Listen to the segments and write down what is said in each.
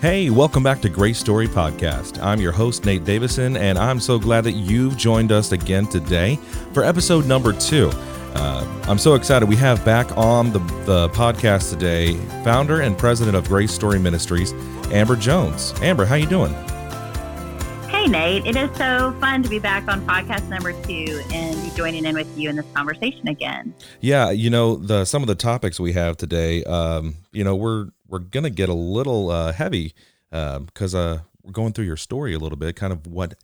Hey, welcome back to Grace Story Podcast. I'm your host, Nate Davison, and I'm so glad that you've joined us again today for episode number two. Uh, I'm so excited. We have back on the, the podcast today founder and president of Grace Story Ministries, Amber Jones. Amber, how you doing? Nate. It is so fun to be back on podcast number two and be joining in with you in this conversation again. Yeah, you know the some of the topics we have today. Um, you know, we're we're gonna get a little uh, heavy because um, uh, we're going through your story a little bit. Kind of what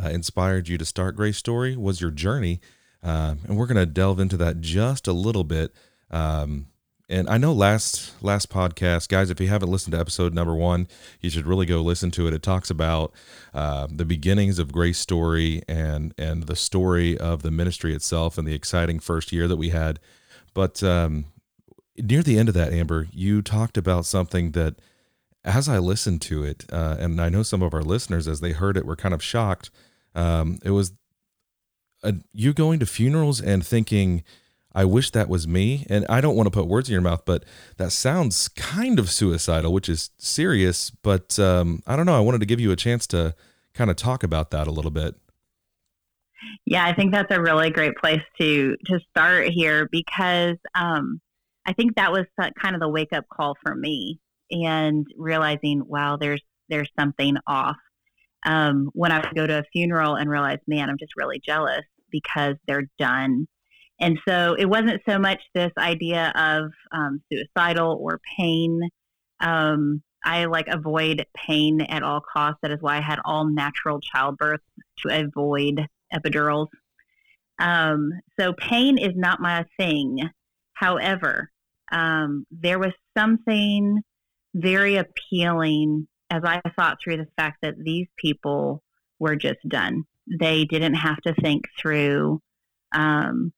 uh, inspired you to start Grace Story was your journey, um, and we're gonna delve into that just a little bit. Um, and I know last last podcast, guys, if you haven't listened to episode number one, you should really go listen to it. It talks about uh, the beginnings of Grace Story and and the story of the ministry itself and the exciting first year that we had. But um, near the end of that, Amber, you talked about something that, as I listened to it, uh, and I know some of our listeners, as they heard it, were kind of shocked. Um, it was a, you going to funerals and thinking, I wish that was me. And I don't want to put words in your mouth, but that sounds kind of suicidal, which is serious. But um, I don't know. I wanted to give you a chance to kind of talk about that a little bit. Yeah, I think that's a really great place to to start here because um, I think that was kind of the wake up call for me and realizing, wow, there's there's something off. Um, when I would go to a funeral and realize, man, I'm just really jealous because they're done. And so it wasn't so much this idea of um, suicidal or pain. Um, I like avoid pain at all costs. That is why I had all natural childbirth to avoid epidurals. Um, so pain is not my thing. However, um, there was something very appealing as I thought through the fact that these people were just done. They didn't have to think through um,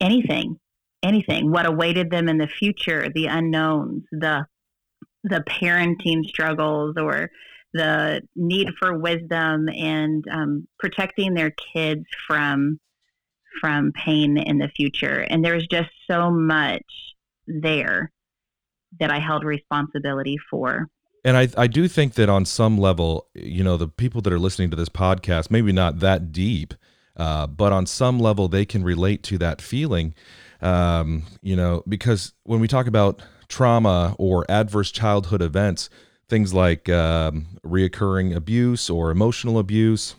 anything, anything, what awaited them in the future, the unknowns, the the parenting struggles, or the need for wisdom and um, protecting their kids from from pain in the future. And there's just so much there that I held responsibility for. And I, I do think that on some level, you know, the people that are listening to this podcast, maybe not that deep, uh, but on some level, they can relate to that feeling. Um, you know, because when we talk about trauma or adverse childhood events, things like um, reoccurring abuse or emotional abuse,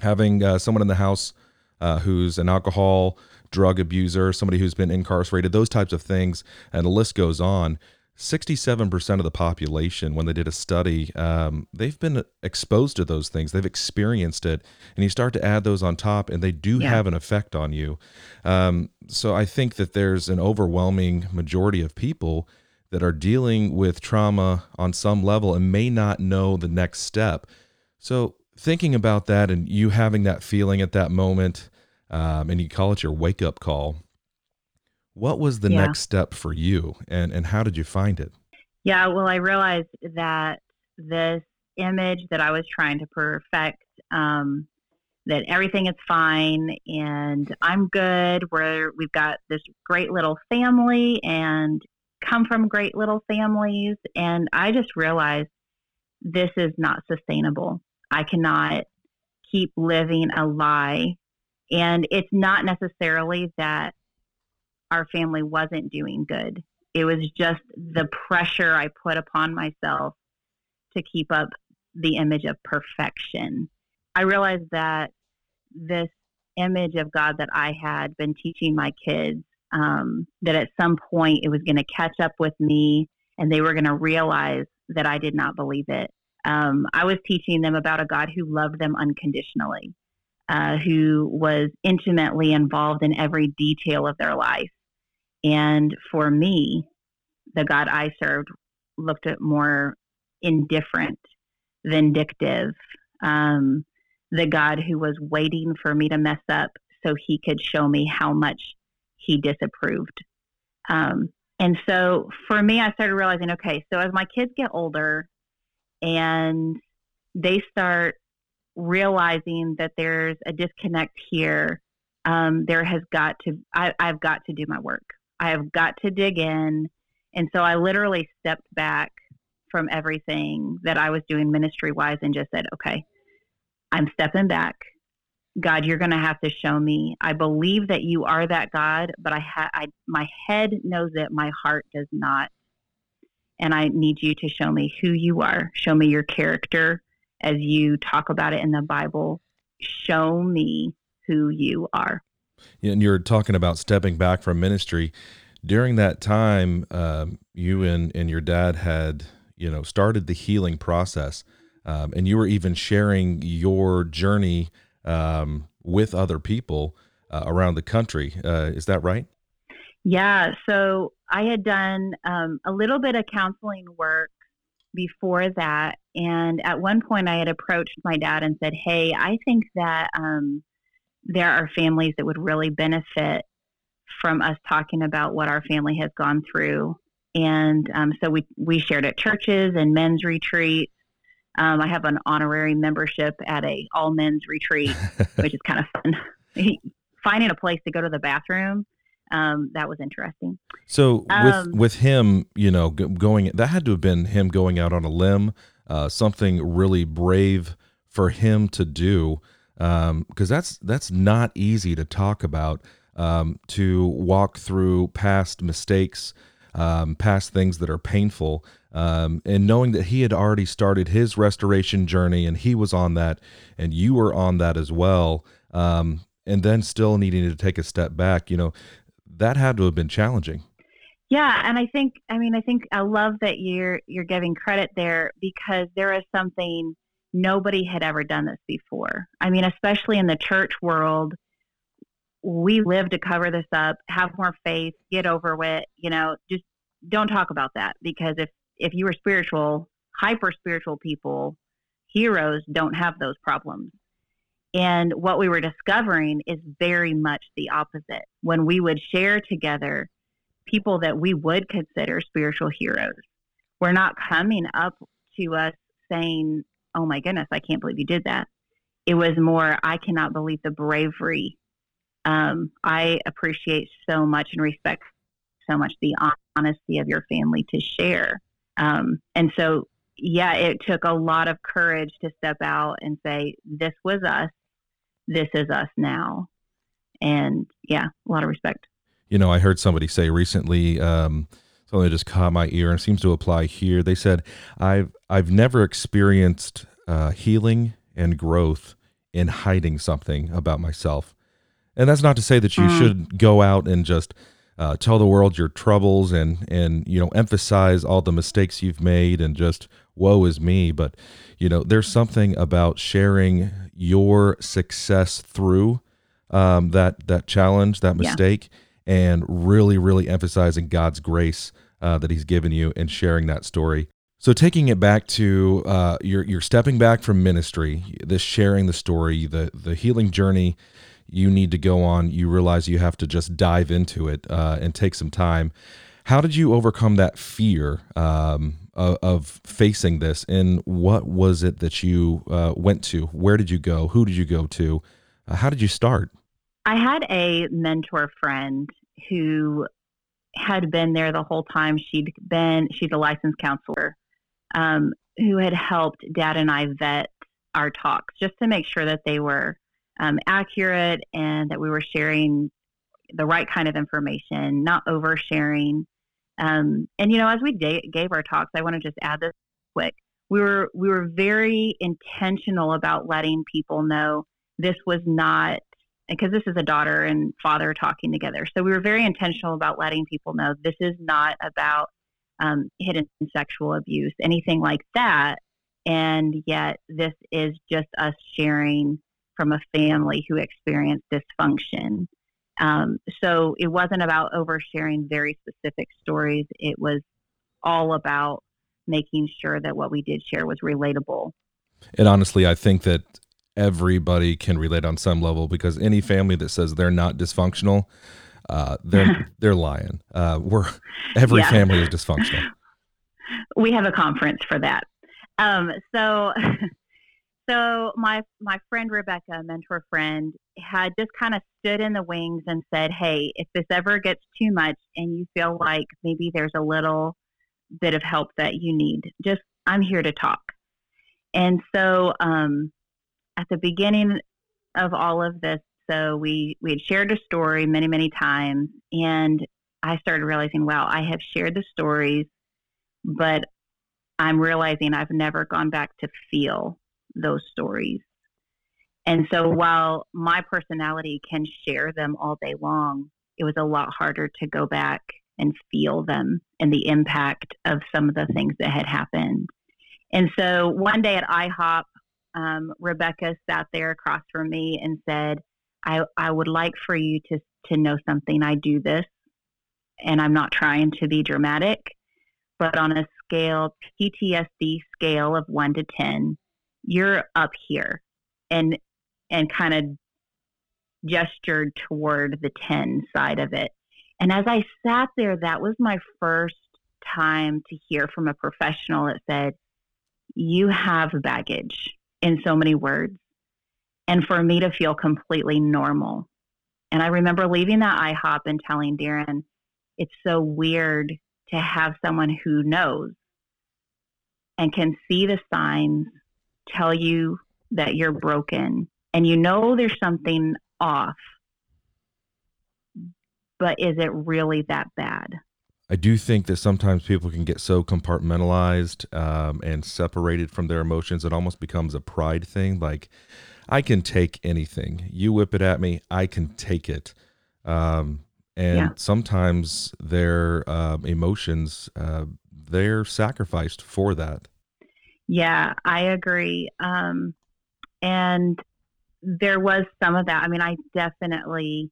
having uh, someone in the house uh, who's an alcohol, drug abuser, somebody who's been incarcerated, those types of things, and the list goes on. 67% of the population, when they did a study, um, they've been exposed to those things. They've experienced it. And you start to add those on top, and they do yeah. have an effect on you. Um, so I think that there's an overwhelming majority of people that are dealing with trauma on some level and may not know the next step. So thinking about that and you having that feeling at that moment, um, and you call it your wake up call what was the yeah. next step for you and, and how did you find it? Yeah, well, I realized that this image that I was trying to perfect, um, that everything is fine and I'm good. Where we've got this great little family and come from great little families. And I just realized this is not sustainable. I cannot keep living a lie. And it's not necessarily that our family wasn't doing good. It was just the pressure I put upon myself to keep up the image of perfection. I realized that this image of God that I had been teaching my kids, um, that at some point it was going to catch up with me and they were going to realize that I did not believe it. Um, I was teaching them about a God who loved them unconditionally, uh, who was intimately involved in every detail of their life. And for me, the God I served looked at more indifferent, vindictive, um, the God who was waiting for me to mess up so he could show me how much he disapproved. Um, and so for me, I started realizing okay, so as my kids get older and they start realizing that there's a disconnect here, um, there has got to, I, I've got to do my work. I have got to dig in. And so I literally stepped back from everything that I was doing ministry wise and just said, okay, I'm stepping back. God, you're going to have to show me. I believe that you are that God, but I, ha- I my head knows it, my heart does not. And I need you to show me who you are. Show me your character as you talk about it in the Bible. Show me who you are. And you're talking about stepping back from ministry. During that time, um, you and, and your dad had, you know, started the healing process. Um, and you were even sharing your journey um, with other people uh, around the country. Uh, is that right? Yeah. So I had done um, a little bit of counseling work before that. And at one point, I had approached my dad and said, Hey, I think that um, there are families that would really benefit from us talking about what our family has gone through. And um, so we, we shared at churches and men's retreats. Um, I have an honorary membership at a all men's retreat, which is kind of fun. Finding a place to go to the bathroom, um, that was interesting. So with um, with him, you know, going that had to have been him going out on a limb, uh, something really brave for him to do, because um, that's that's not easy to talk about. Um, to walk through past mistakes, um, past things that are painful, um, and knowing that he had already started his restoration journey and he was on that, and you were on that as well, um, and then still needing to take a step back, you know, that had to have been challenging. Yeah, and I think I mean I think I love that you're you're giving credit there because there is something nobody had ever done this before. I mean, especially in the church world, we live to cover this up, have more faith, get over with, you know, just don't talk about that because if if you were spiritual, hyper spiritual people, heroes don't have those problems. And what we were discovering is very much the opposite. When we would share together people that we would consider spiritual heroes, we're not coming up to us saying, Oh my goodness, I can't believe you did that. It was more, I cannot believe the bravery. Um, I appreciate so much and respect so much the honesty of your family to share. Um, and so, yeah, it took a lot of courage to step out and say, This was us. This is us now. And yeah, a lot of respect. You know, I heard somebody say recently, um, something that just caught my ear and seems to apply here. They said, I've, I've never experienced uh, healing and growth in hiding something about myself. And that's not to say that you mm. should go out and just uh, tell the world your troubles and and you know emphasize all the mistakes you've made and just woe is me but you know there's something about sharing your success through um, that that challenge that mistake yeah. and really really emphasizing god's grace uh, that he's given you and sharing that story so taking it back to uh, you're you're stepping back from ministry this sharing the story the the healing journey you need to go on, you realize you have to just dive into it uh, and take some time. How did you overcome that fear um, of, of, facing this? And what was it that you uh, went to? Where did you go? Who did you go to? Uh, how did you start? I had a mentor friend who had been there the whole time. She'd been, she's a licensed counselor um, who had helped dad and I vet our talks just to make sure that they were um, accurate and that we were sharing the right kind of information, not oversharing. Um, and you know, as we da- gave our talks, I want to just add this quick. We were we were very intentional about letting people know this was not because this is a daughter and father talking together. So we were very intentional about letting people know this is not about um, hidden sexual abuse, anything like that. And yet, this is just us sharing from a family who experienced dysfunction. Um, so it wasn't about oversharing very specific stories. It was all about making sure that what we did share was relatable. And honestly, I think that everybody can relate on some level because any family that says they're not dysfunctional, uh, they're they're lying. Uh, we're every yeah. family is dysfunctional. We have a conference for that. Um, so So my my friend Rebecca, mentor friend, had just kind of stood in the wings and said, "Hey, if this ever gets too much and you feel like maybe there's a little bit of help that you need. Just, I'm here to talk. And so um, at the beginning of all of this, so we, we had shared a story many, many times. And I started realizing, wow, I have shared the stories, but I'm realizing I've never gone back to feel those stories. And so while my personality can share them all day long, it was a lot harder to go back and feel them and the impact of some of the things that had happened. And so one day at IHOP, um, Rebecca sat there across from me and said, I, I would like for you to, to know something. I do this, and I'm not trying to be dramatic, but on a scale, PTSD scale of one to 10, you're up here. And, and kind of gestured toward the 10 side of it. And as I sat there, that was my first time to hear from a professional that said, You have baggage in so many words. And for me to feel completely normal. And I remember leaving that IHOP and telling Darren, It's so weird to have someone who knows and can see the signs tell you that you're broken and you know there's something off, but is it really that bad? I do think that sometimes people can get so compartmentalized um, and separated from their emotions, it almost becomes a pride thing. Like, I can take anything. You whip it at me, I can take it. Um, and yeah. sometimes their uh, emotions, uh, they're sacrificed for that. Yeah, I agree. Um, and there was some of that. I mean, I definitely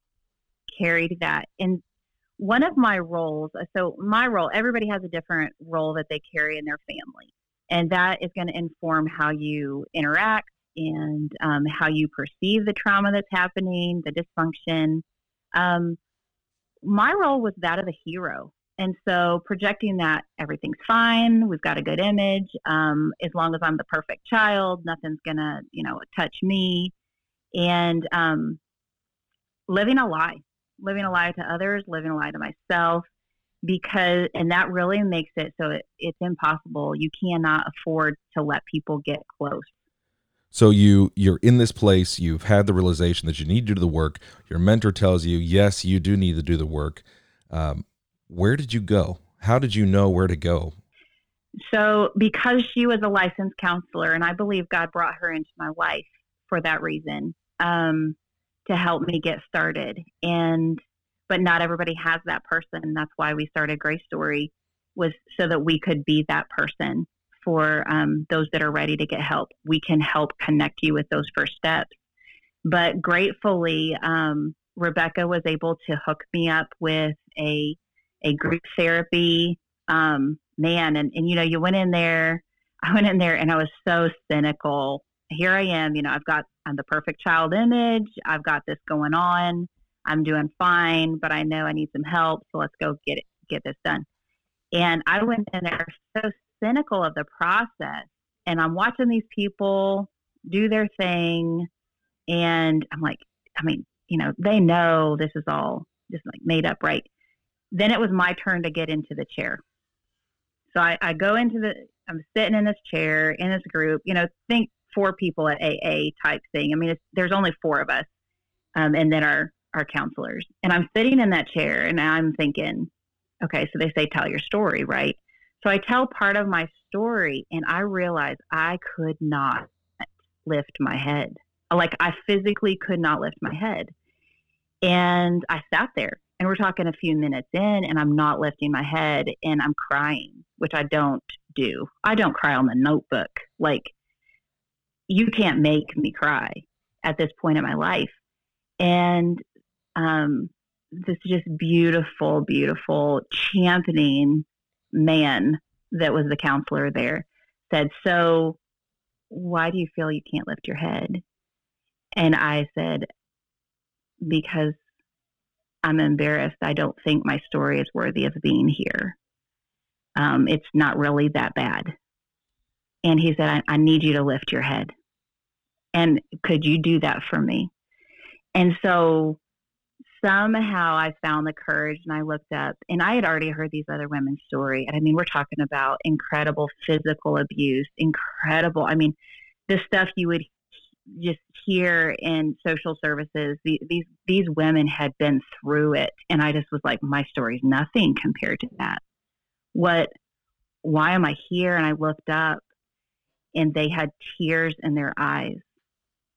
carried that. And one of my roles, so my role, everybody has a different role that they carry in their family. And that is going to inform how you interact and um, how you perceive the trauma that's happening, the dysfunction. Um, my role was that of a hero. And so projecting that everything's fine, we've got a good image. Um, as long as I'm the perfect child, nothing's gonna, you know, touch me and um, living a lie, living a lie to others, living a lie to myself, because and that really makes it so it, it's impossible. You cannot afford to let people get close. So you you're in this place. You've had the realization that you need to do the work. Your mentor tells you, yes, you do need to do the work. Um, where did you go? How did you know where to go? So, because she was a licensed counselor, and I believe God brought her into my life for that reason um, to help me get started. And but not everybody has that person. That's why we started Grace Story was so that we could be that person for um, those that are ready to get help. We can help connect you with those first steps. But gratefully, um, Rebecca was able to hook me up with a a group therapy um, man, and and you know, you went in there. I went in there and I was so cynical here I am, you know, I've got I'm the perfect child image. I've got this going on. I'm doing fine, but I know I need some help. So let's go get it, get this done. And I went in there so cynical of the process, and I'm watching these people do their thing, and I'm like, I mean, you know, they know this is all just like made up, right? Then it was my turn to get into the chair. So I, I go into the, I'm sitting in this chair in this group, you know, think four people at AA type thing. I mean, there's only four of us, um, and then our our counselors. And I'm sitting in that chair, and I'm thinking, okay, so they say tell your story, right? So I tell part of my story, and I realize I could not lift my head. Like I physically could not lift my head, and I sat there. And we're talking a few minutes in, and I'm not lifting my head, and I'm crying, which I don't do. I don't cry on the notebook. Like you can't make me cry at this point in my life. And um, this is just beautiful, beautiful championing man that was the counselor there said, So, why do you feel you can't lift your head? And I said, Because I'm embarrassed. I don't think my story is worthy of being here. Um, it's not really that bad. And he said, I, I need you to lift your head. And could you do that for me? And so somehow I found the courage and I looked up and I had already heard these other women's story. And I mean, we're talking about incredible physical abuse, incredible. I mean, the stuff you would just hear in social services. The, these these women had been through it, and I just was like, my story's nothing compared to that. What? Why am I here? And I looked up, and they had tears in their eyes,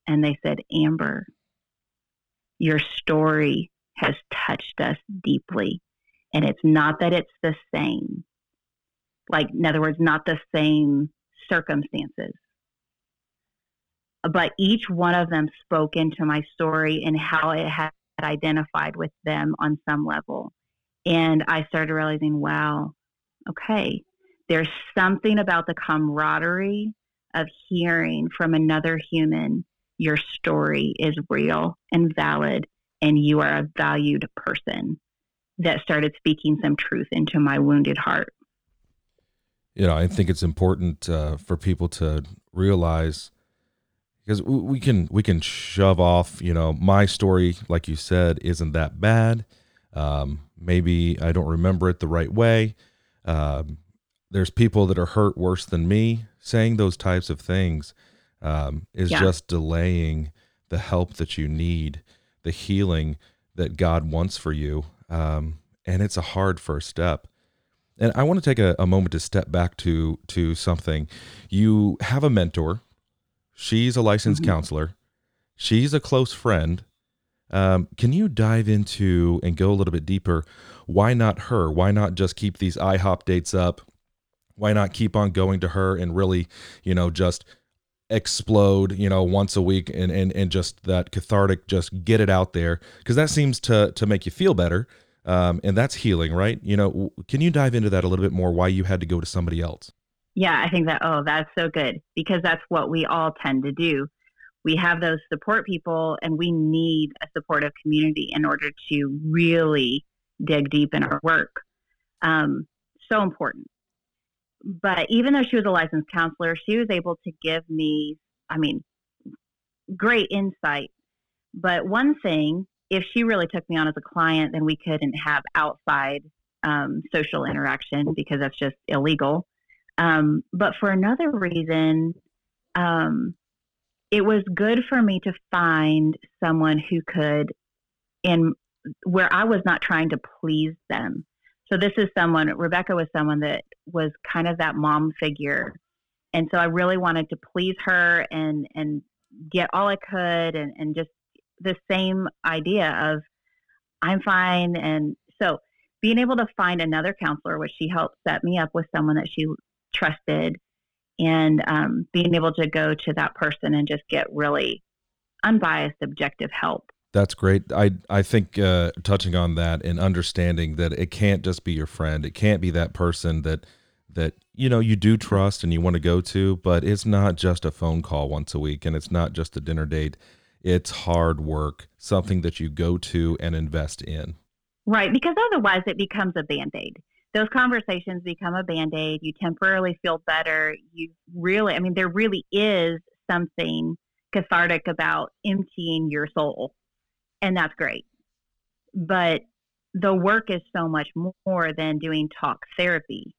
and they said, Amber, your story has touched us deeply. And it's not that it's the same, like, in other words, not the same circumstances. But each one of them spoke into my story and how it had identified with them on some level. And I started realizing, wow, okay, there's something about the camaraderie of hearing from another human your story is real and valid and you are a valued person that started speaking some truth into my wounded heart. You know, I think it's important uh, for people to realize because we can we can shove off. You know, my story, like you said, isn't that bad. Um, maybe I don't remember it the right way. Um, there's people that are hurt worse than me. Saying those types of things um, is yeah. just delaying the help that you need the healing that God wants for you. Um, and it's a hard first step. And I want to take a, a moment to step back to to something. You have a mentor. She's a licensed mm-hmm. counselor. She's a close friend. Um, can you dive into and go a little bit deeper? Why not her? Why not just keep these IHOP dates up? Why not keep on going to her and really, you know, just explode you know once a week and and, and just that cathartic just get it out there. Because that seems to to make you feel better um, and that's healing right? You know can you dive into that a little bit more why you had to go to somebody else? Yeah i think that oh that's so good because that's what we all tend to do. We have those support people and we need a supportive community in order to really dig deep in our work. Um, so important but even though she was a licensed counselor, she was able to give me, I mean, great insight. But one thing, if she really took me on as a client, then we couldn't have outside um, social interaction because that's just illegal. Um, but for another reason, um, it was good for me to find someone who could, in where I was not trying to please them. So this is someone, Rebecca was someone that was kind of that mom figure. And so I really wanted to please her and, and get all I could and, and just the same idea of I'm fine. And so being able to find another counselor, which she helped set me up with someone that she trusted and um, being able to go to that person and just get really unbiased, objective help that's great. I I think uh, touching on that and understanding that it can't just be your friend. It can't be that person that that you know you do trust and you want to go to, but it's not just a phone call once a week and it's not just a dinner date. It's hard work, something that you go to and invest in. Right, because otherwise it becomes a band-aid. Those conversations become a band-aid. You temporarily feel better. You really I mean there really is something cathartic about emptying your soul and that's great. But the work is so much more than doing talk therapy.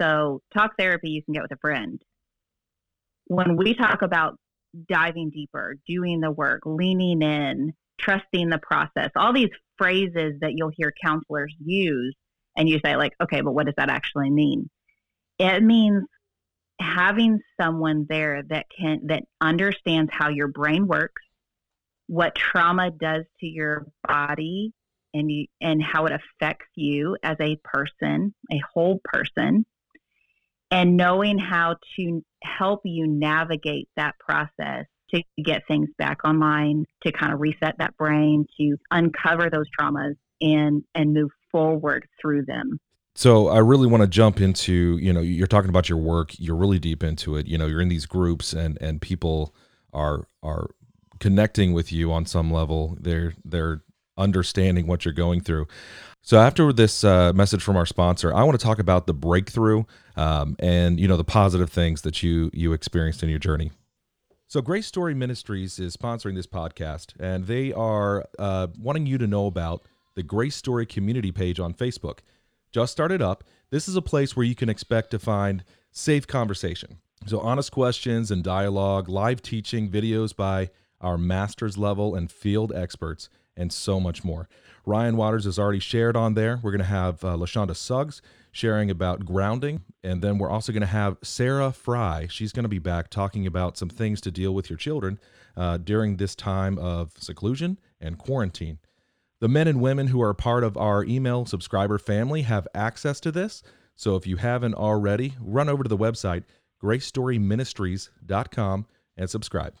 So, talk therapy you can get with a friend. When we talk about diving deeper, doing the work, leaning in, trusting the process, all these phrases that you'll hear counselors use, and you say, like, okay, but what does that actually mean? It means having someone there that can that understands how your brain works what trauma does to your body and you, and how it affects you as a person, a whole person, and knowing how to help you navigate that process to get things back online, to kind of reset that brain, to uncover those traumas and and move forward through them. So I really want to jump into, you know, you're talking about your work, you're really deep into it. You know, you're in these groups and and people are are connecting with you on some level. They're they're understanding what you're going through. So after this uh, message from our sponsor, I want to talk about the breakthrough um, and you know the positive things that you you experienced in your journey. So, Grace Story Ministries is sponsoring this podcast, and they are uh, wanting you to know about the Grace Story community page on Facebook. Just started up. This is a place where you can expect to find safe conversation. So, honest questions and dialogue, live teaching, videos by our master's level and field experts, and so much more. Ryan Waters has already shared on there. We're going to have uh, LaShonda Suggs sharing about grounding. And then we're also going to have Sarah Fry. She's going to be back talking about some things to deal with your children uh, during this time of seclusion and quarantine. The men and women who are part of our email subscriber family have access to this. So if you haven't already, run over to the website, gracestoryministries.com, and subscribe.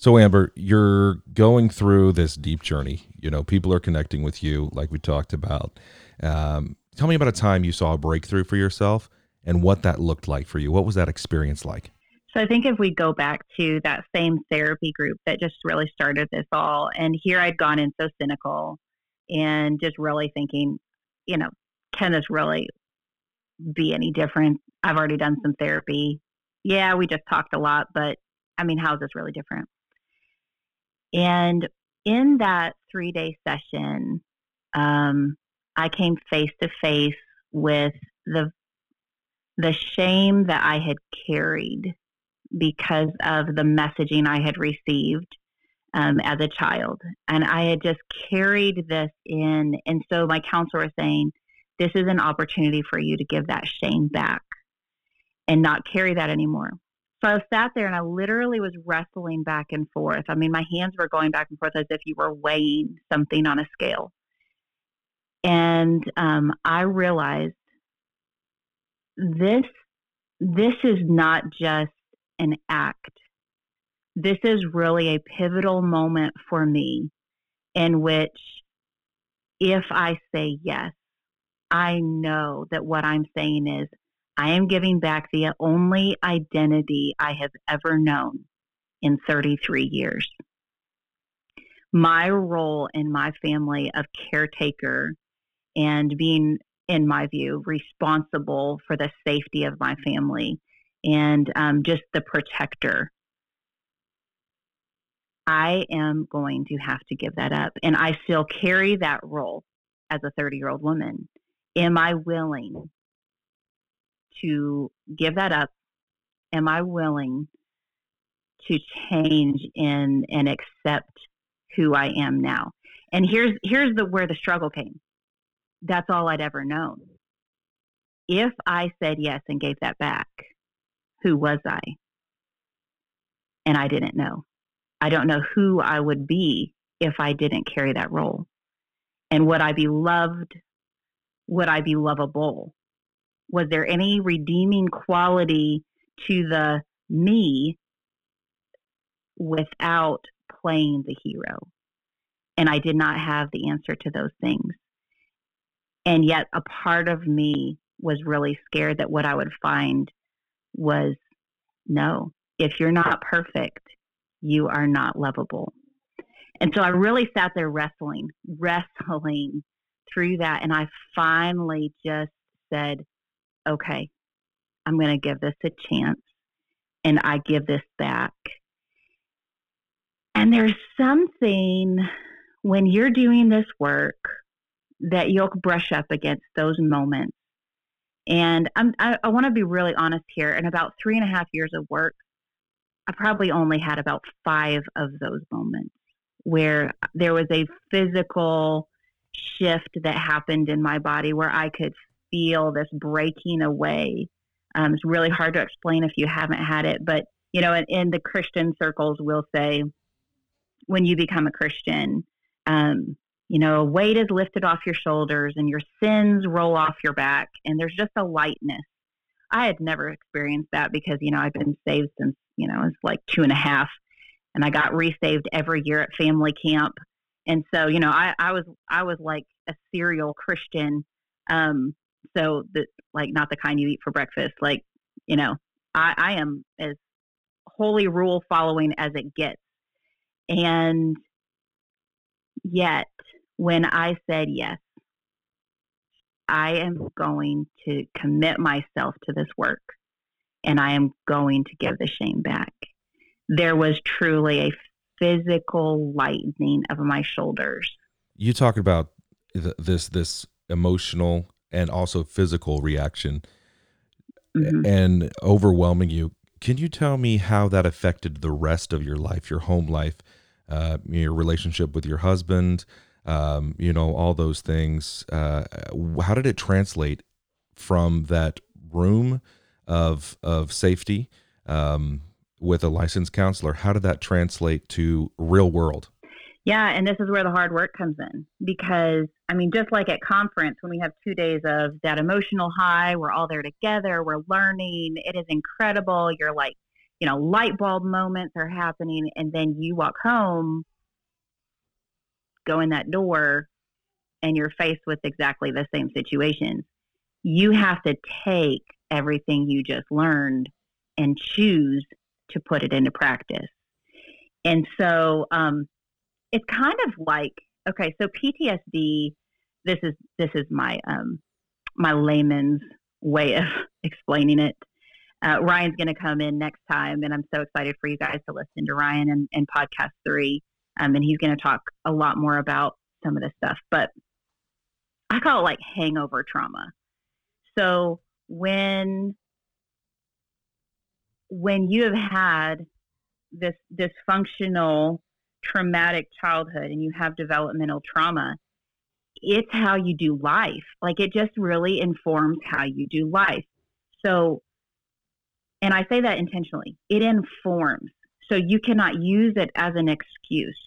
So, Amber, you're going through this deep journey. You know, people are connecting with you, like we talked about. Um, tell me about a time you saw a breakthrough for yourself and what that looked like for you. What was that experience like? So, I think if we go back to that same therapy group that just really started this all, and here I'd gone in so cynical and just really thinking, you know, can this really be any different? I've already done some therapy. Yeah, we just talked a lot, but I mean, how is this really different? And in that three day session, um, I came face to face with the the shame that I had carried because of the messaging I had received um, as a child, and I had just carried this in. And so my counselor was saying, "This is an opportunity for you to give that shame back and not carry that anymore." So I sat there and I literally was wrestling back and forth. I mean, my hands were going back and forth as if you were weighing something on a scale. And um, I realized this this is not just an act. This is really a pivotal moment for me in which if I say yes, I know that what I'm saying is I am giving back the only identity I have ever known in 33 years. My role in my family of caretaker and being, in my view, responsible for the safety of my family and um, just the protector. I am going to have to give that up. And I still carry that role as a 30 year old woman. Am I willing to give that up? Am I willing to change in and accept who I am now? And here's here's the where the struggle came. That's all I'd ever known. If I said yes and gave that back, who was I? And I didn't know. I don't know who I would be if I didn't carry that role. And would I be loved? Would I be lovable? Was there any redeeming quality to the me without playing the hero? And I did not have the answer to those things. And yet, a part of me was really scared that what I would find was no, if you're not perfect, you are not lovable. And so I really sat there wrestling, wrestling through that. And I finally just said, okay, I'm going to give this a chance and I give this back. And there's something when you're doing this work that you'll brush up against those moments. And I'm, I, I want to be really honest here. In about three and a half years of work, I probably only had about five of those moments where there was a physical shift that happened in my body where I could feel this breaking away. Um, it's really hard to explain if you haven't had it, but you know, in, in the Christian circles, we'll say when you become a Christian, um, you know, a weight is lifted off your shoulders and your sins roll off your back, and there's just a lightness. I had never experienced that because you know I've been saved since you know it's like two and a half, and I got resaved every year at family camp, and so you know I, I was I was like a serial Christian, um, so that like not the kind you eat for breakfast. Like, you know, I, I am as holy rule following as it gets. And yet, when I said yes, I am going to commit myself to this work and I am going to give the shame back. there was truly a physical lightening of my shoulders. You talk about th- this this emotional and also physical reaction mm-hmm. and overwhelming you. Can you tell me how that affected the rest of your life, your home life, uh, your relationship with your husband, um, you know, all those things? Uh, how did it translate from that room of of safety um, with a licensed counselor? How did that translate to real world? Yeah, and this is where the hard work comes in because I mean, just like at conference, when we have two days of that emotional high, we're all there together, we're learning, it is incredible. You're like, you know, light bulb moments are happening, and then you walk home, go in that door, and you're faced with exactly the same situations. You have to take everything you just learned and choose to put it into practice. And so, um, it's kind of like okay, so PTSD. This is this is my um, my layman's way of explaining it. Uh, Ryan's going to come in next time, and I'm so excited for you guys to listen to Ryan and, and podcast three. Um, and he's going to talk a lot more about some of this stuff. But I call it like hangover trauma. So when when you have had this dysfunctional traumatic childhood and you have developmental trauma, it's how you do life. Like it just really informs how you do life. So, and I say that intentionally, it informs. So you cannot use it as an excuse.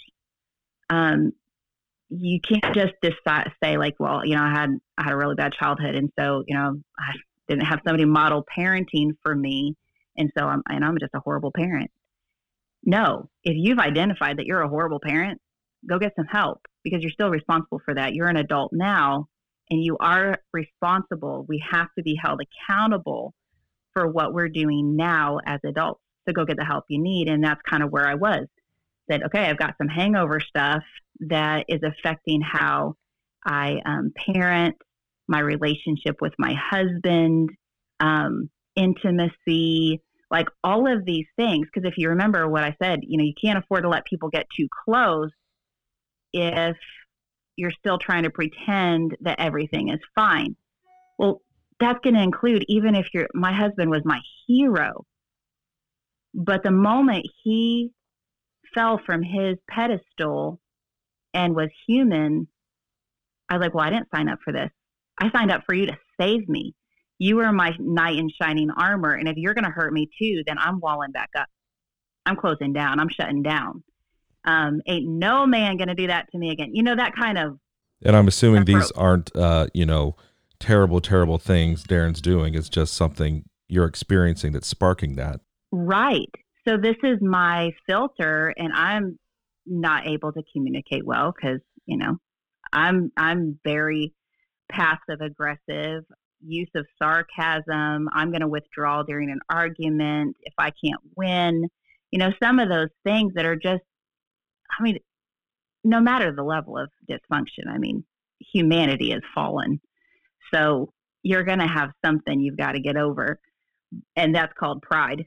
Um, you can't just decide, say like, well, you know, I had I had a really bad childhood, and so you know, I didn't have somebody model parenting for me, and so I'm and I'm just a horrible parent. No, if you've identified that you're a horrible parent, go get some help because you're still responsible for that. You're an adult now and you are responsible. We have to be held accountable for what we're doing now as adults. So go get the help you need. And that's kind of where I was. Said, okay, I've got some hangover stuff that is affecting how I um, parent, my relationship with my husband, um, intimacy, like all of these things. Because if you remember what I said, you know, you can't afford to let people get too close if you're still trying to pretend that everything is fine. Well, that's going to include even if you're, my husband was my hero. But the moment he fell from his pedestal and was human, I was like, well, I didn't sign up for this. I signed up for you to save me you are my knight in shining armor. And if you're going to hurt me too, then I'm walling back up. I'm closing down. I'm shutting down. Um, ain't no man going to do that to me again. You know, that kind of. And I'm assuming these aren't, uh, you know, terrible, terrible things Darren's doing. It's just something you're experiencing that's sparking that. Right. So this is my filter, and I'm not able to communicate well because, you know, I'm I'm very passive aggressive use of sarcasm. I'm going to withdraw during an argument if I can't win. You know, some of those things that are just, I mean, no matter the level of dysfunction, I mean, humanity has fallen. So you're going to have something you've got to get over. And that's called pride.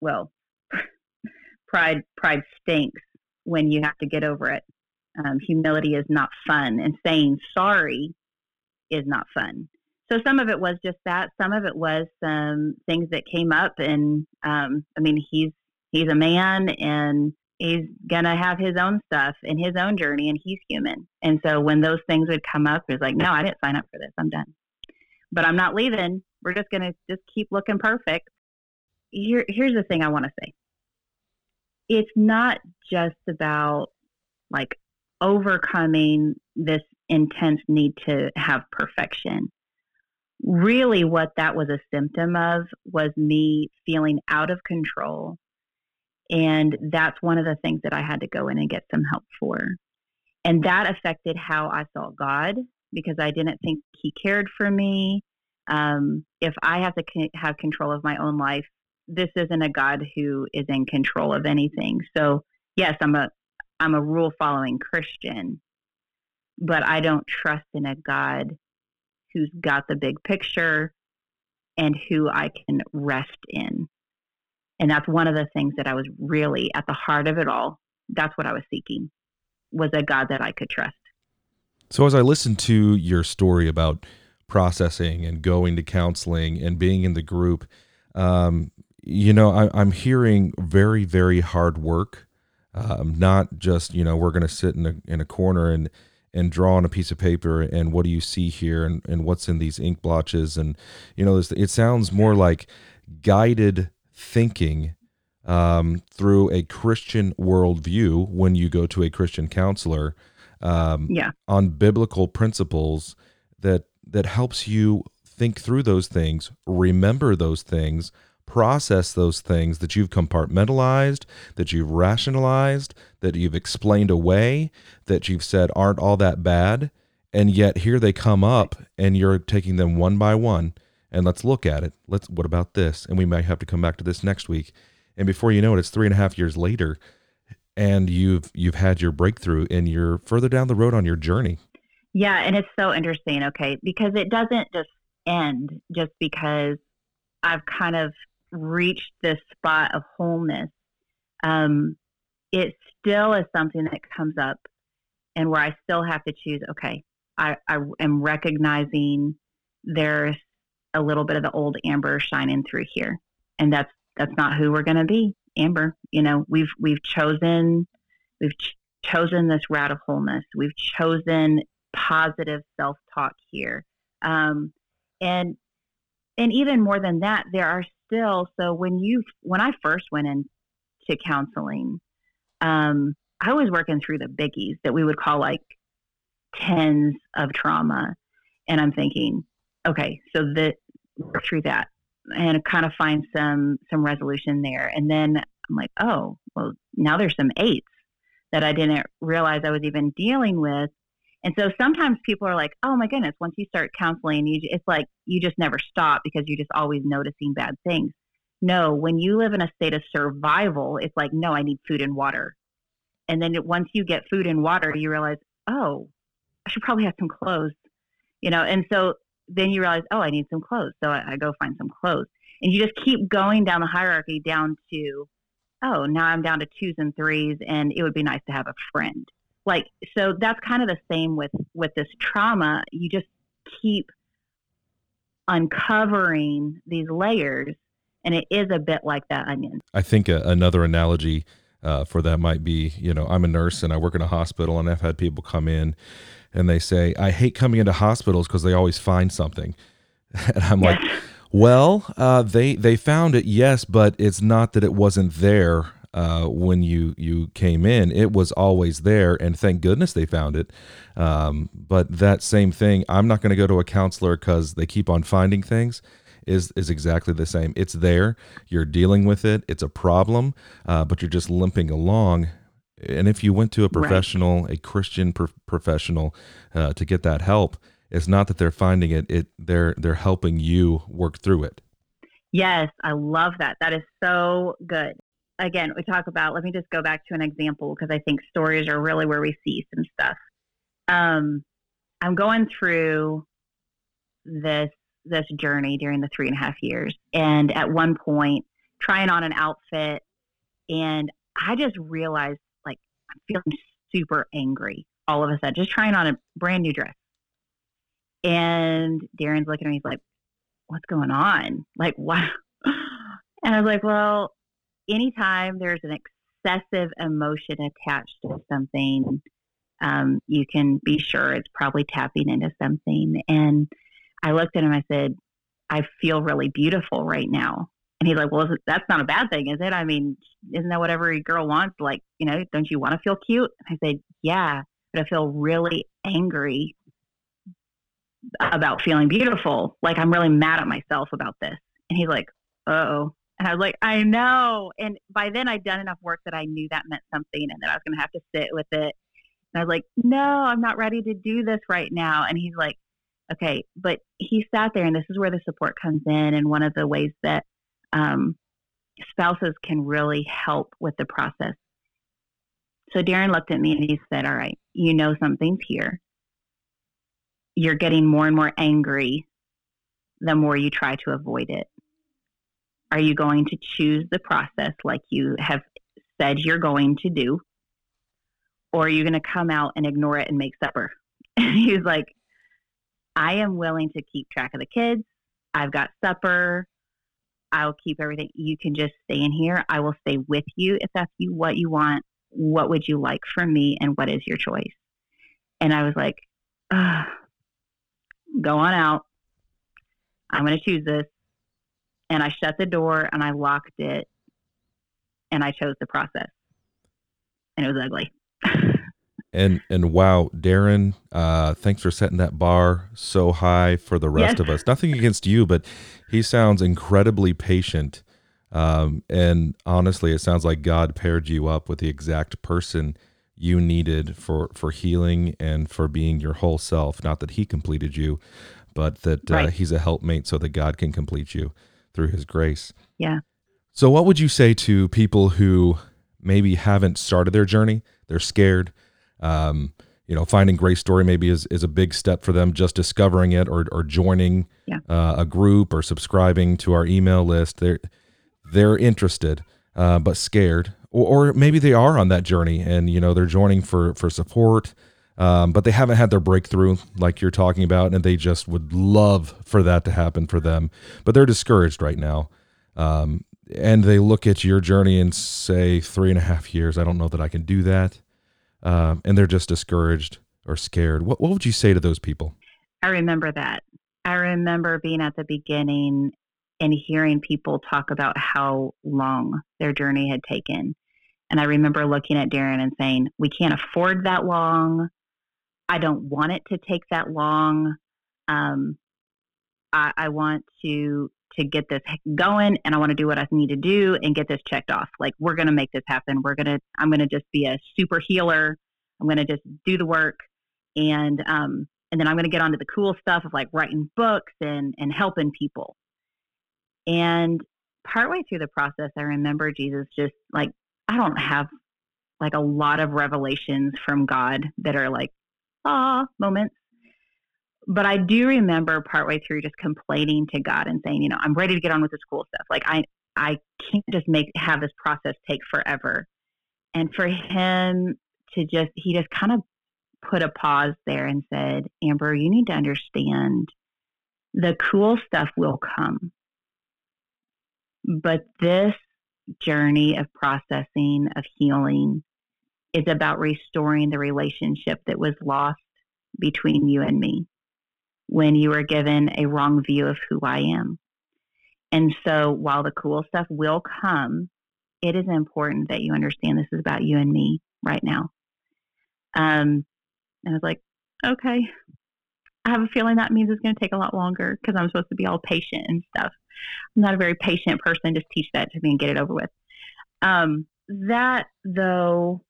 Well, pride, pride stinks when you have to get over it. Um, humility is not fun, and saying sorry is not fun so some of it was just that. Some of it was some things that came up, and um, I mean, he's he's a man, and he's gonna have his own stuff and his own journey, and he's human. And so when those things would come up, it's like, no, I didn't sign up for this. I'm done. But I'm not leaving. We're just gonna just keep looking perfect. Here, here's the thing I want to say. It's not just about like overcoming this intense need to have perfection really what that was a symptom of was me feeling out of control. And that's one of the things that I had to go in and get some help for. And that affected how I saw God because I didn't think He cared for me. Um, if I have to c- have control of my own life, this isn't a God who is in control of anything. So yes, I'm a I'm a rule following Christian, but I don't trust in a God who's got the big picture and who I can rest in. And that's one of the things that I was really at the heart of it all. That's what I was seeking was a God that I could trust. So as I listened to your story about processing and going to counseling and being in the group, um, you know, I, am hearing very, very hard work. Um, not just you know we're going to sit in a in a corner and and draw on a piece of paper and what do you see here and, and what's in these ink blotches and you know it sounds more like guided thinking um, through a Christian worldview when you go to a Christian counselor um, yeah. on biblical principles that that helps you think through those things, remember those things, process those things that you've compartmentalized, that you've rationalized, that you've explained away, that you've said aren't all that bad, and yet here they come up and you're taking them one by one and let's look at it. Let's what about this? And we might have to come back to this next week. And before you know it, it's three and a half years later, and you've you've had your breakthrough, and you're further down the road on your journey. Yeah, and it's so interesting. Okay, because it doesn't just end just because I've kind of reached this spot of wholeness. Um, it still is something that comes up, and where I still have to choose. Okay, I, I am recognizing there's a little bit of the old Amber shining through here, and that's that's not who we're going to be, Amber. You know, we've we've chosen we've ch- chosen this route of wholeness. We've chosen positive self talk here, um, and and even more than that, there are still. So when you when I first went into counseling, um, I was working through the biggies that we would call like tens of trauma, and I'm thinking, okay, so that work through that and kind of find some some resolution there. And then I'm like, oh, well, now there's some eights that I didn't realize I was even dealing with. And so sometimes people are like, oh my goodness, once you start counseling, you, it's like you just never stop because you're just always noticing bad things. No, when you live in a state of survival, it's like, no, I need food and water. And then it, once you get food and water, you realize, oh, I should probably have some clothes, you know. And so then you realize, oh, I need some clothes. So I, I go find some clothes. And you just keep going down the hierarchy down to, oh, now I'm down to twos and threes, and it would be nice to have a friend. Like, so that's kind of the same with with this trauma. You just keep uncovering these layers, and it is a bit like that onion. I think a, another analogy uh, for that might be, you know, I'm a nurse and I work in a hospital, and I've had people come in and they say, I hate coming into hospitals because they always find something. And I'm yes. like, well, uh, they they found it, yes, but it's not that it wasn't there uh, when you you came in. It was always there, and thank goodness they found it. Um, but that same thing, I'm not going to go to a counselor because they keep on finding things. Is is exactly the same. It's there. You're dealing with it. It's a problem, uh, but you're just limping along and if you went to a professional, right. a Christian pro- professional, uh, to get that help, it's not that they're finding it; it they're they're helping you work through it. Yes, I love that. That is so good. Again, we talk about. Let me just go back to an example because I think stories are really where we see some stuff. Um, I'm going through this this journey during the three and a half years, and at one point, trying on an outfit, and I just realized like I'm feeling super angry all of a sudden, just trying on a brand new dress. And Darren's looking at me, he's like, What's going on? Like, what? And I was like, Well, anytime there's an excessive emotion attached to something, um, you can be sure it's probably tapping into something. And I looked at him, I said, I feel really beautiful right now. And he's like, well, that's not a bad thing, is it? I mean, isn't that what every girl wants? Like, you know, don't you want to feel cute? And I said, yeah, but I feel really angry about feeling beautiful. Like, I'm really mad at myself about this. And he's like, oh. And I was like, I know. And by then I'd done enough work that I knew that meant something and that I was going to have to sit with it. And I was like, no, I'm not ready to do this right now. And he's like, okay. But he sat there, and this is where the support comes in. And one of the ways that um, spouses can really help with the process. So Darren looked at me and he said, All right, you know something's here. You're getting more and more angry the more you try to avoid it. Are you going to choose the process like you have said you're going to do? Or are you going to come out and ignore it and make supper? And he was like, I am willing to keep track of the kids. I've got supper. I'll keep everything. You can just stay in here. I will stay with you if that's you, what you want. What would you like from me? And what is your choice? And I was like, go on out. I'm going to choose this. And I shut the door and I locked it and I chose the process. And it was ugly. and and wow, Darren, uh, thanks for setting that bar so high for the rest yes. of us. Nothing against you, but he sounds incredibly patient. Um, and honestly, it sounds like God paired you up with the exact person you needed for for healing and for being your whole self. Not that He completed you, but that uh, right. uh, He's a helpmate so that God can complete you through His grace. Yeah. So, what would you say to people who maybe haven't started their journey? They're scared. Um, you know, finding Grace Story maybe is, is a big step for them. Just discovering it or or joining yeah. uh, a group or subscribing to our email list. They're they're interested, uh, but scared, or, or, maybe they are on that journey and you know they're joining for for support. Um, but they haven't had their breakthrough like you're talking about, and they just would love for that to happen for them. But they're discouraged right now. Um, and they look at your journey and say three and a half years i don't know that i can do that. Um, and they're just discouraged or scared. What, what would you say to those people? I remember that. I remember being at the beginning and hearing people talk about how long their journey had taken. And i remember looking at darren and saying we can't afford that long i don't want it to take that long um, I, I want to to get this going and I want to do what I need to do and get this checked off. Like we're going to make this happen. We're going to I'm going to just be a super healer. I'm going to just do the work and um and then I'm going to get onto the cool stuff of like writing books and and helping people. And partway through the process I remember Jesus just like I don't have like a lot of revelations from God that are like ah moments but I do remember partway through just complaining to God and saying, you know, I'm ready to get on with this cool stuff. Like I I can't just make have this process take forever. And for him to just he just kind of put a pause there and said, Amber, you need to understand the cool stuff will come. But this journey of processing, of healing, is about restoring the relationship that was lost between you and me when you are given a wrong view of who I am. And so while the cool stuff will come, it is important that you understand this is about you and me right now. Um, and I was like, okay. I have a feeling that means it's going to take a lot longer because I'm supposed to be all patient and stuff. I'm not a very patient person. Just teach that to me and get it over with. Um, that though,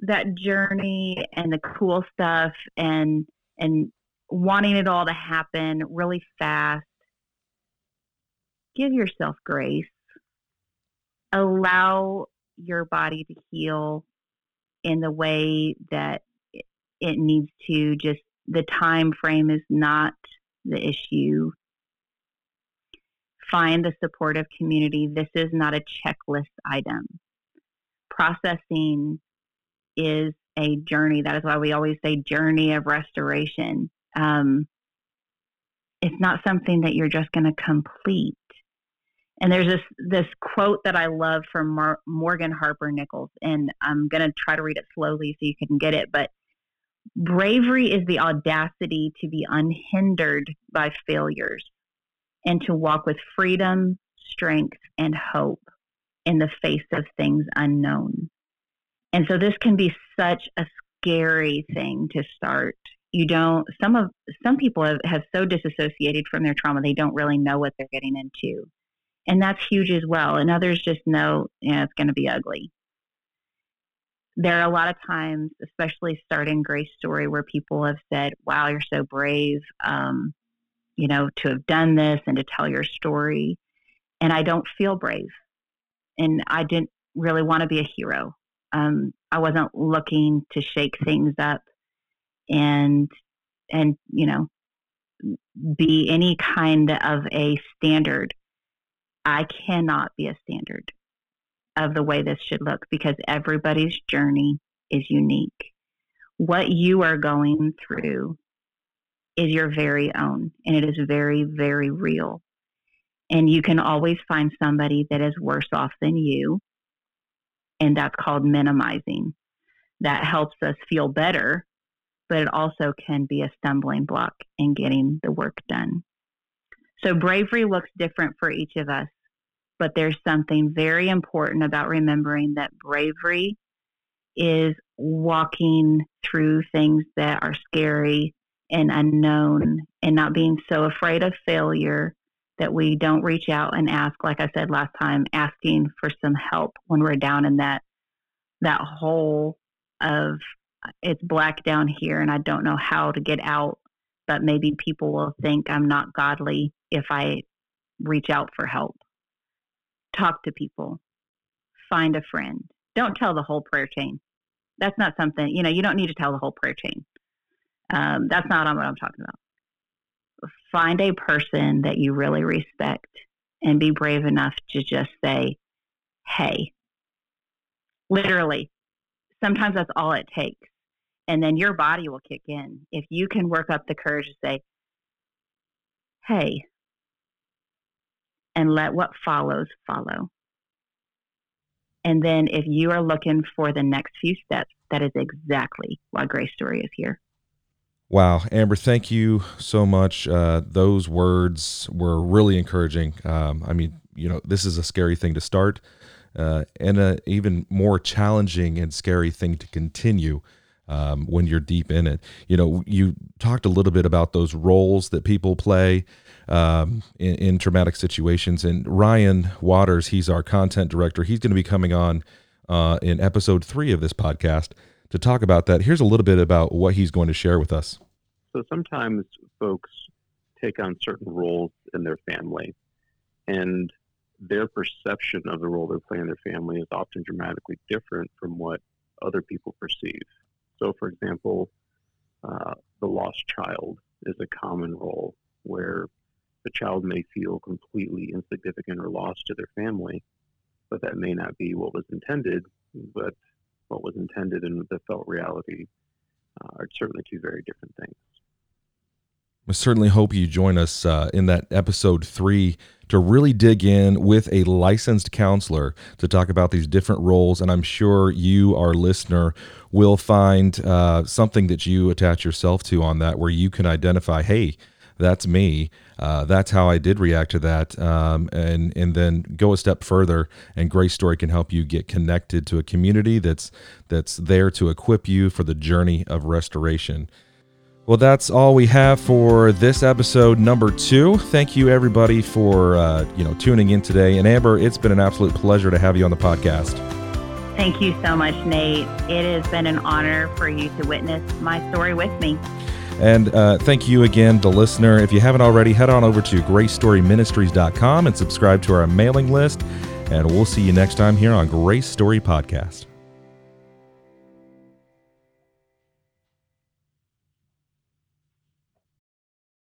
that journey and the cool stuff and and wanting it all to happen really fast. Give yourself grace. Allow your body to heal in the way that it needs to. Just the time frame is not the issue. Find the supportive community. This is not a checklist item. Processing is a journey. That is why we always say journey of restoration um, it's not something that you're just going to complete. And there's this this quote that I love from Mar- Morgan Harper Nichols, and I'm going to try to read it slowly so you can get it. But bravery is the audacity to be unhindered by failures and to walk with freedom, strength, and hope in the face of things unknown. And so this can be such a scary thing to start. You don't some of some people have, have so disassociated from their trauma they don't really know what they're getting into. And that's huge as well. And others just know know, it's going to be ugly. There are a lot of times especially starting grace story where people have said wow you're so brave um, you know to have done this and to tell your story. And i don't feel brave. And i didn't really want to be a hero um, i wasn't looking to shake things up and and you know be any kind of a standard I cannot be a standard of the way this should look because everybody's journey is unique. What you are going through is your very own, and it is very, very real. And you can always find somebody that is worse off than you. And that's called minimizing. That helps us feel better, but it also can be a stumbling block in getting the work done. So bravery looks different for each of us, but there's something very important about remembering that bravery is walking through things that are scary and unknown and not being so afraid of failure that we don't reach out and ask like i said last time asking for some help when we're down in that that hole of it's black down here and i don't know how to get out but maybe people will think i'm not godly if i reach out for help. Talk to people. Find a friend. Don't tell the whole prayer chain. That's not something you know you don't need to tell the whole prayer chain. Um, that's not what i'm talking about find a person that you really respect and be brave enough to just say, hey. Literally, sometimes that's all it takes. And then your body will kick in. If you can work up the courage to say, hey, and let what follows follow. And then if you are looking for the next few steps, that is exactly why Grace Story is here. Wow, Amber, thank you so much. Uh, those words were really encouraging. Um, I mean, you know, this is a scary thing to start, uh, and an even more challenging and scary thing to continue um, when you're deep in it. You know, you talked a little bit about those roles that people play um, in, in traumatic situations, and Ryan Waters, he's our content director. He's going to be coming on uh, in episode three of this podcast to talk about that. Here's a little bit about what he's going to share with us. So sometimes folks take on certain roles in their family, and their perception of the role they're playing in their family is often dramatically different from what other people perceive. So, for example, uh, the lost child is a common role where the child may feel completely insignificant or lost to their family, but that may not be what was intended. But what was intended and the felt reality uh, are certainly two very different things. I certainly hope you join us uh, in that episode three to really dig in with a licensed counselor to talk about these different roles. And I'm sure you, our listener, will find uh, something that you attach yourself to on that where you can identify, hey, that's me. Uh, that's how I did react to that, um, and and then go a step further. And Grace Story can help you get connected to a community that's that's there to equip you for the journey of restoration. Well, that's all we have for this episode number two. Thank you, everybody, for uh, you know tuning in today. And Amber, it's been an absolute pleasure to have you on the podcast. Thank you so much, Nate. It has been an honor for you to witness my story with me. And uh, thank you again, the listener. If you haven't already, head on over to gracestoryministries.com and subscribe to our mailing list. And we'll see you next time here on Grace Story Podcast.